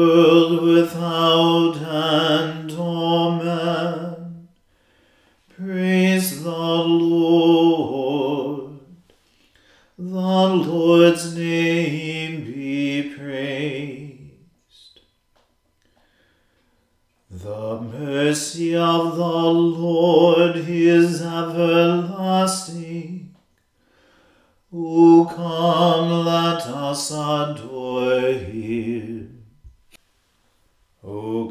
world without end. Amen. Praise the Lord. The Lord's name be praised. The mercy of the Lord is everlasting. O come, let us adore him. O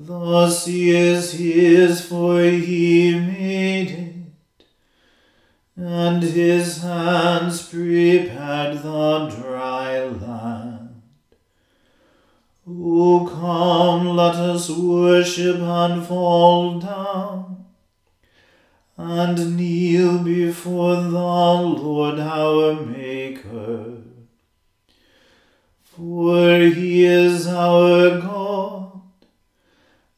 The sea is his, for he made it, and his hands prepared the dry land. O come, let us worship and fall down, and kneel before the Lord our Maker. For he is our God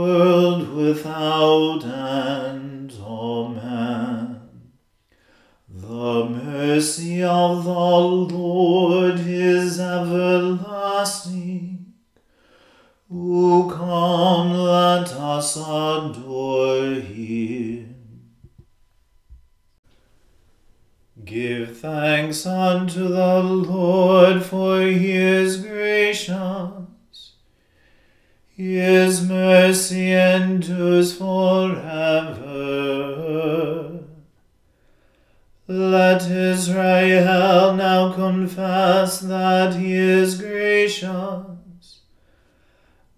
world without end. Amen. The mercy of the Lord is everlasting. O come, let us adore him. Give thanks unto the Lord, for he is gracious. His mercy endures forever. Let Israel now confess that he is gracious,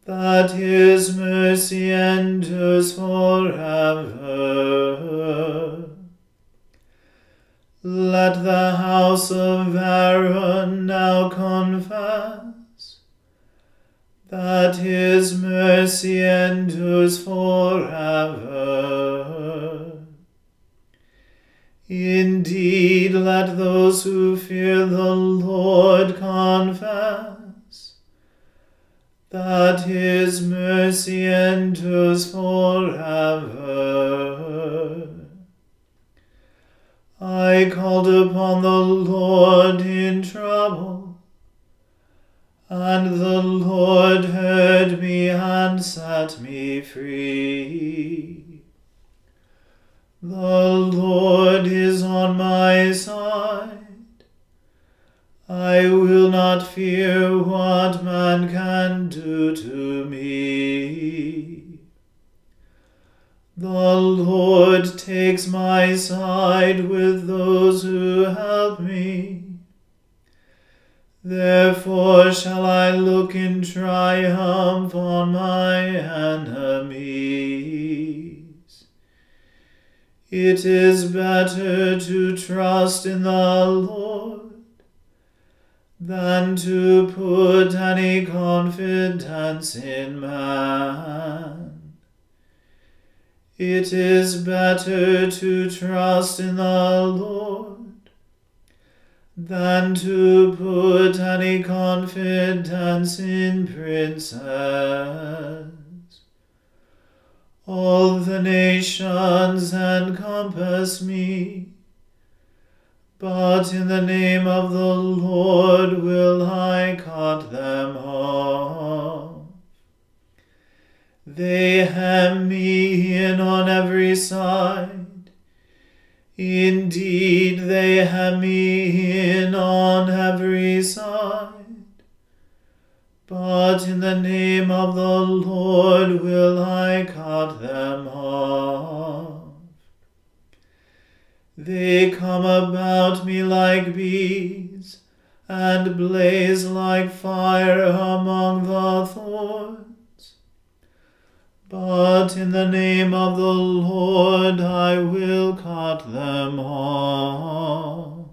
that his mercy endures forever. Let the house of Aaron now confess that his mercy endures forever. Indeed, let those who fear the Lord confess that his mercy endures forever. I called upon the Lord in trouble, And the Lord heard me and set me free. The Lord is on my side. I will not fear what man can do to me. The Lord takes my side with those who help me. Therefore shall I look in triumph on my enemies. It is better to trust in the Lord than to put any confidence in man. It is better to trust in the Lord than to put any confidence in princes. All the nations encompass me, but in the name of the Lord will I cut them off. They hem me in on every side Indeed, they hem me in on every side. But in the name of the Lord will I cut them off. They come about me like bees, and blaze like fire among the thorns. But in the name of the Lord I will cut them off.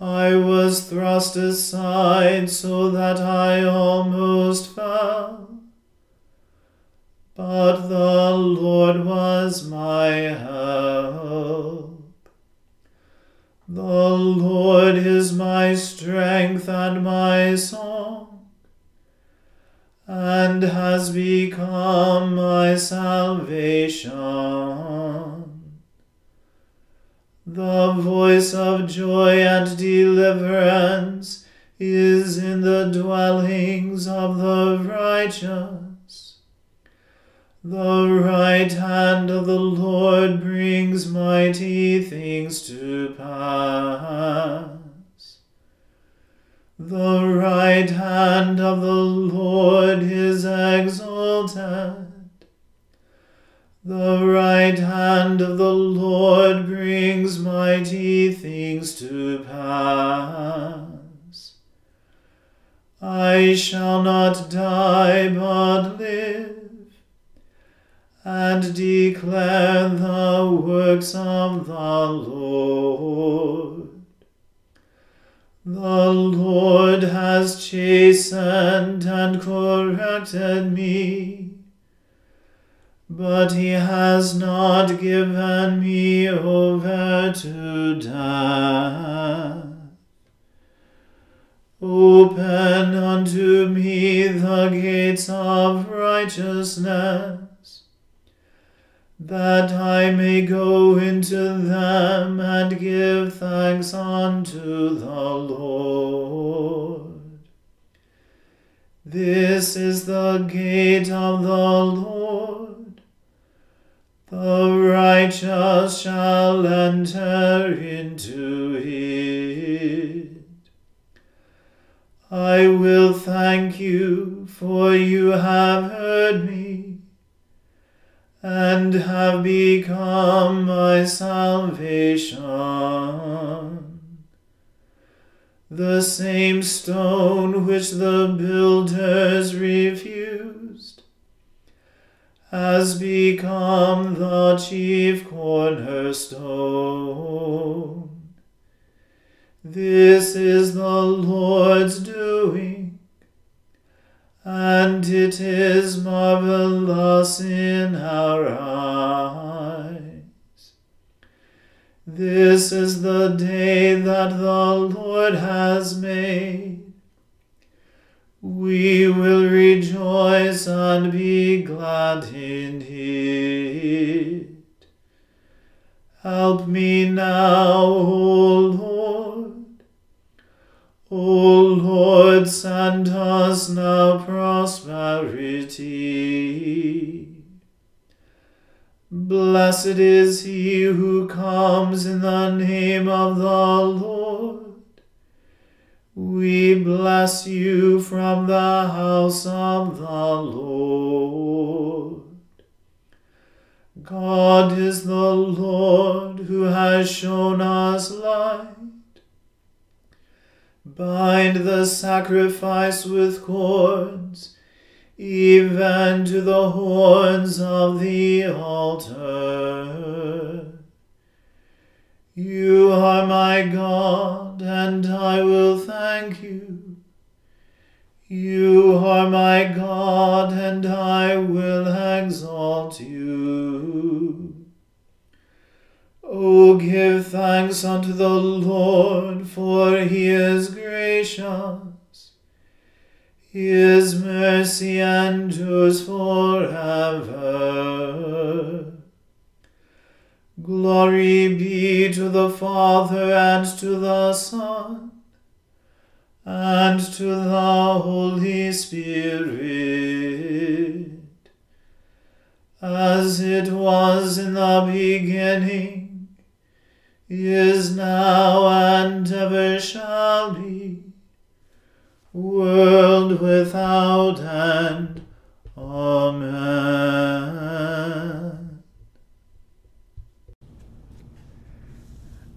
I was thrust aside so that I almost fell. But the Lord was my help. The Lord is my strength and my brings mighty things to pass. I shall not die but live and declare the works of the Lord. The Lord has chastened and corrected me, but he has not given me over to death. Open unto me the gates of righteousness that I may go into them and give thanks unto the Lord. This is the gate of the Lord. The righteous shall enter into it. I will thank you, for you have heard me and have become my salvation. The same stone which the builders refused has become the chief cornerstone. This is the Lord's doing and it is marvelous in our eyes. This is the day that the Lord has made. We will rejoice and be glad in it. Help me now, O Lord O Lord, send us now prosperity. Blessed is he who comes in the name of the Lord. We bless you from the house of the Lord. God is the Lord who has shown us light. Bind the sacrifice with cords, even to the horns of the altar. You are my God, and I will thank you. You are my God, and I will exalt you. O give thanks unto the world without end. Amen.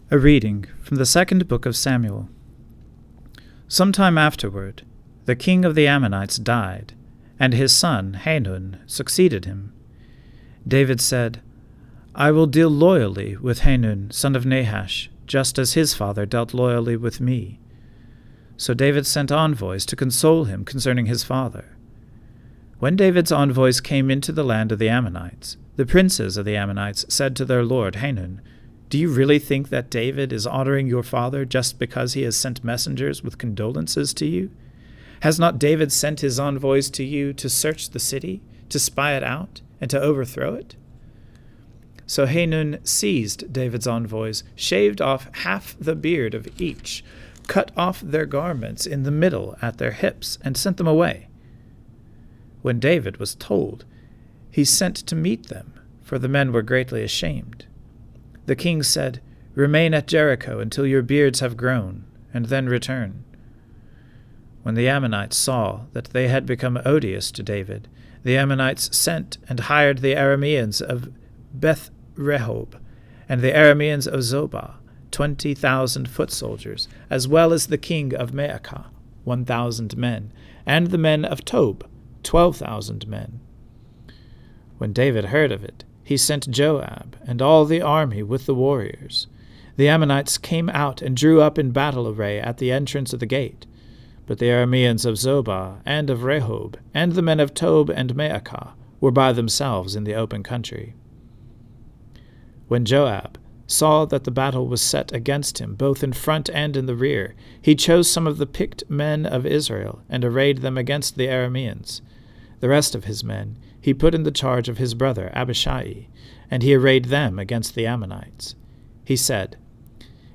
A reading from the second book of Samuel. Some time afterward, the king of the Ammonites died, and his son Hanun succeeded him. David said, I will deal loyally with Hanun, son of Nahash, just as his father dealt loyally with me. So David sent envoys to console him concerning his father. When David's envoys came into the land of the Ammonites, the princes of the Ammonites said to their lord Hanun, do you really think that David is honoring your father just because he has sent messengers with condolences to you? Has not David sent his envoys to you to search the city, to spy it out, and to overthrow it? So Hanun seized David's envoys, shaved off half the beard of each, cut off their garments in the middle at their hips, and sent them away. When David was told, he sent to meet them, for the men were greatly ashamed. The king said, Remain at Jericho until your beards have grown, and then return. When the Ammonites saw that they had become odious to David, the Ammonites sent and hired the Arameans of Beth Rehob and the Arameans of Zobah, twenty thousand foot soldiers, as well as the king of Maacah, one thousand men, and the men of Tob, twelve thousand men. When David heard of it, he sent Joab and all the army with the warriors. The Ammonites came out and drew up in battle array at the entrance of the gate. But the Arameans of Zobah and of Rehob and the men of Tob and Maacah were by themselves in the open country. When Joab saw that the battle was set against him both in front and in the rear, he chose some of the picked men of Israel and arrayed them against the Arameans. The rest of his men he put in the charge of his brother Abishai, and he arrayed them against the Ammonites. He said,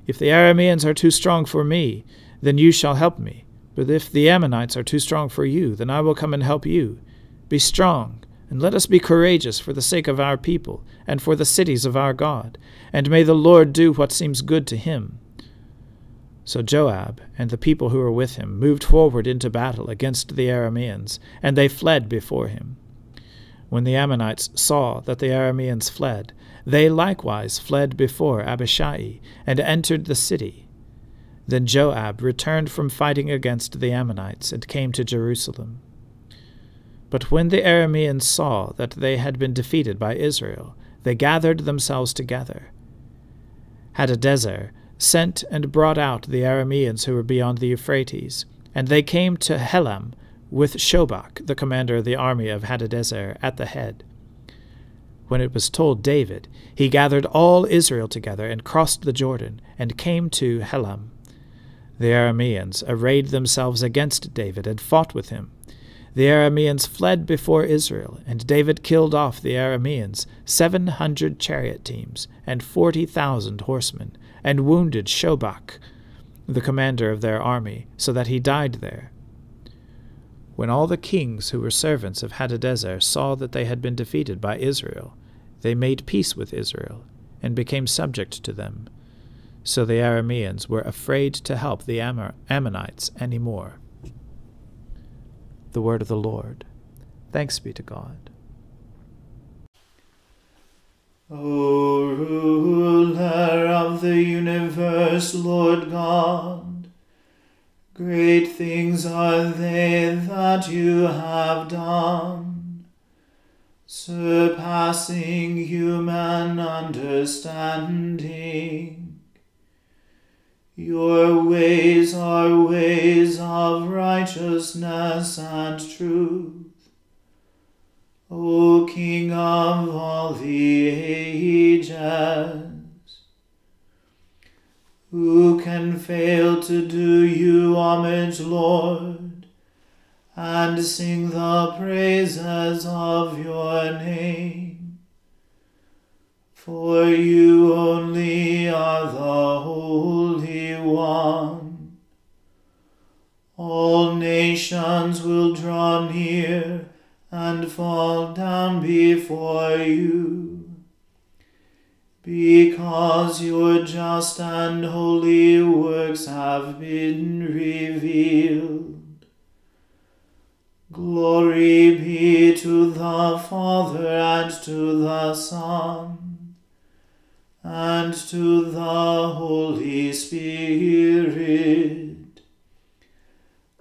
If the Arameans are too strong for me, then you shall help me. But if the Ammonites are too strong for you, then I will come and help you. Be strong, and let us be courageous for the sake of our people, and for the cities of our God, and may the Lord do what seems good to him. So Joab and the people who were with him moved forward into battle against the Arameans, and they fled before him. When the Ammonites saw that the Arameans fled, they likewise fled before Abishai, and entered the city. Then Joab returned from fighting against the Ammonites, and came to Jerusalem. But when the Arameans saw that they had been defeated by Israel, they gathered themselves together. Hadadezer sent and brought out the Arameans who were beyond the Euphrates, and they came to Helam with Shobach, the commander of the army of Hadadezer, at the head. When it was told David, he gathered all Israel together and crossed the Jordan, and came to Helam. The Arameans arrayed themselves against David and fought with him. The Arameans fled before Israel, and David killed off the Arameans, seven hundred chariot teams, and forty thousand horsemen, and wounded Shobach, the commander of their army, so that he died there. When all the kings who were servants of Hadadezer saw that they had been defeated by Israel, they made peace with Israel, and became subject to them. So the Arameans were afraid to help the Ammonites any more. The word of the Lord. Thanks be to God. O ruler of the universe, Lord God, great things are they that you have done, surpassing human understanding. Your ways are ways of righteousness and truth. O King of all the ages, who can fail to do you homage, Lord, and sing the praises of your name? For you only are the Holy One. All nations will draw near and fall down before you. Because your just and holy works have been revealed. Glory be to the Father and to the Son to the Holy Spirit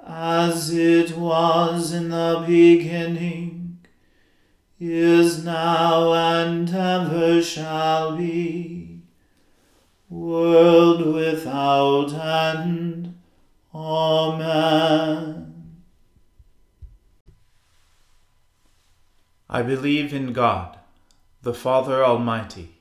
as it was in the beginning, is now, and ever shall be, world without end. Amen. I believe in God, the Father Almighty,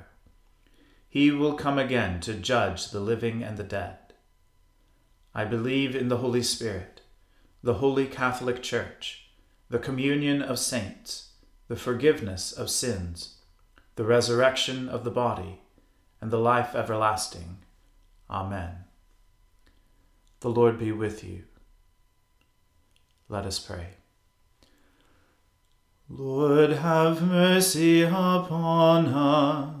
He will come again to judge the living and the dead. I believe in the Holy Spirit, the holy Catholic Church, the communion of saints, the forgiveness of sins, the resurrection of the body, and the life everlasting. Amen. The Lord be with you. Let us pray. Lord, have mercy upon us.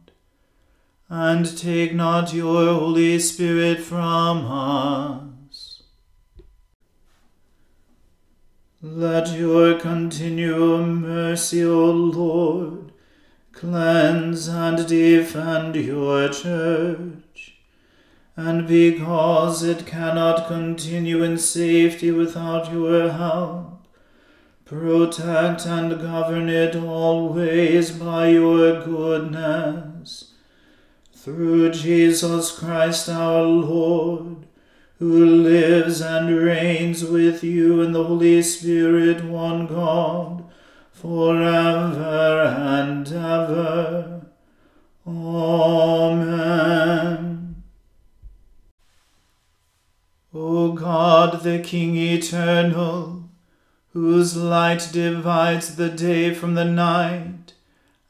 and take not your Holy Spirit from us. Let your continual mercy, O Lord, cleanse and defend your church. And because it cannot continue in safety without your help, protect and govern it always by your goodness. Through Jesus Christ our Lord, who lives and reigns with you in the Holy Spirit, one God, forever and ever. Amen. O God, the King eternal, whose light divides the day from the night,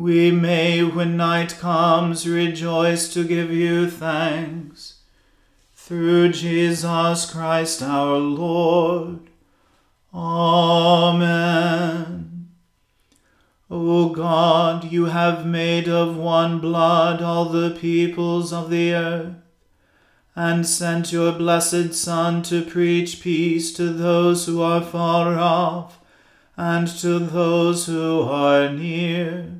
we may, when night comes, rejoice to give you thanks. Through Jesus Christ our Lord. Amen. O God, you have made of one blood all the peoples of the earth, and sent your blessed Son to preach peace to those who are far off, and to those who are near.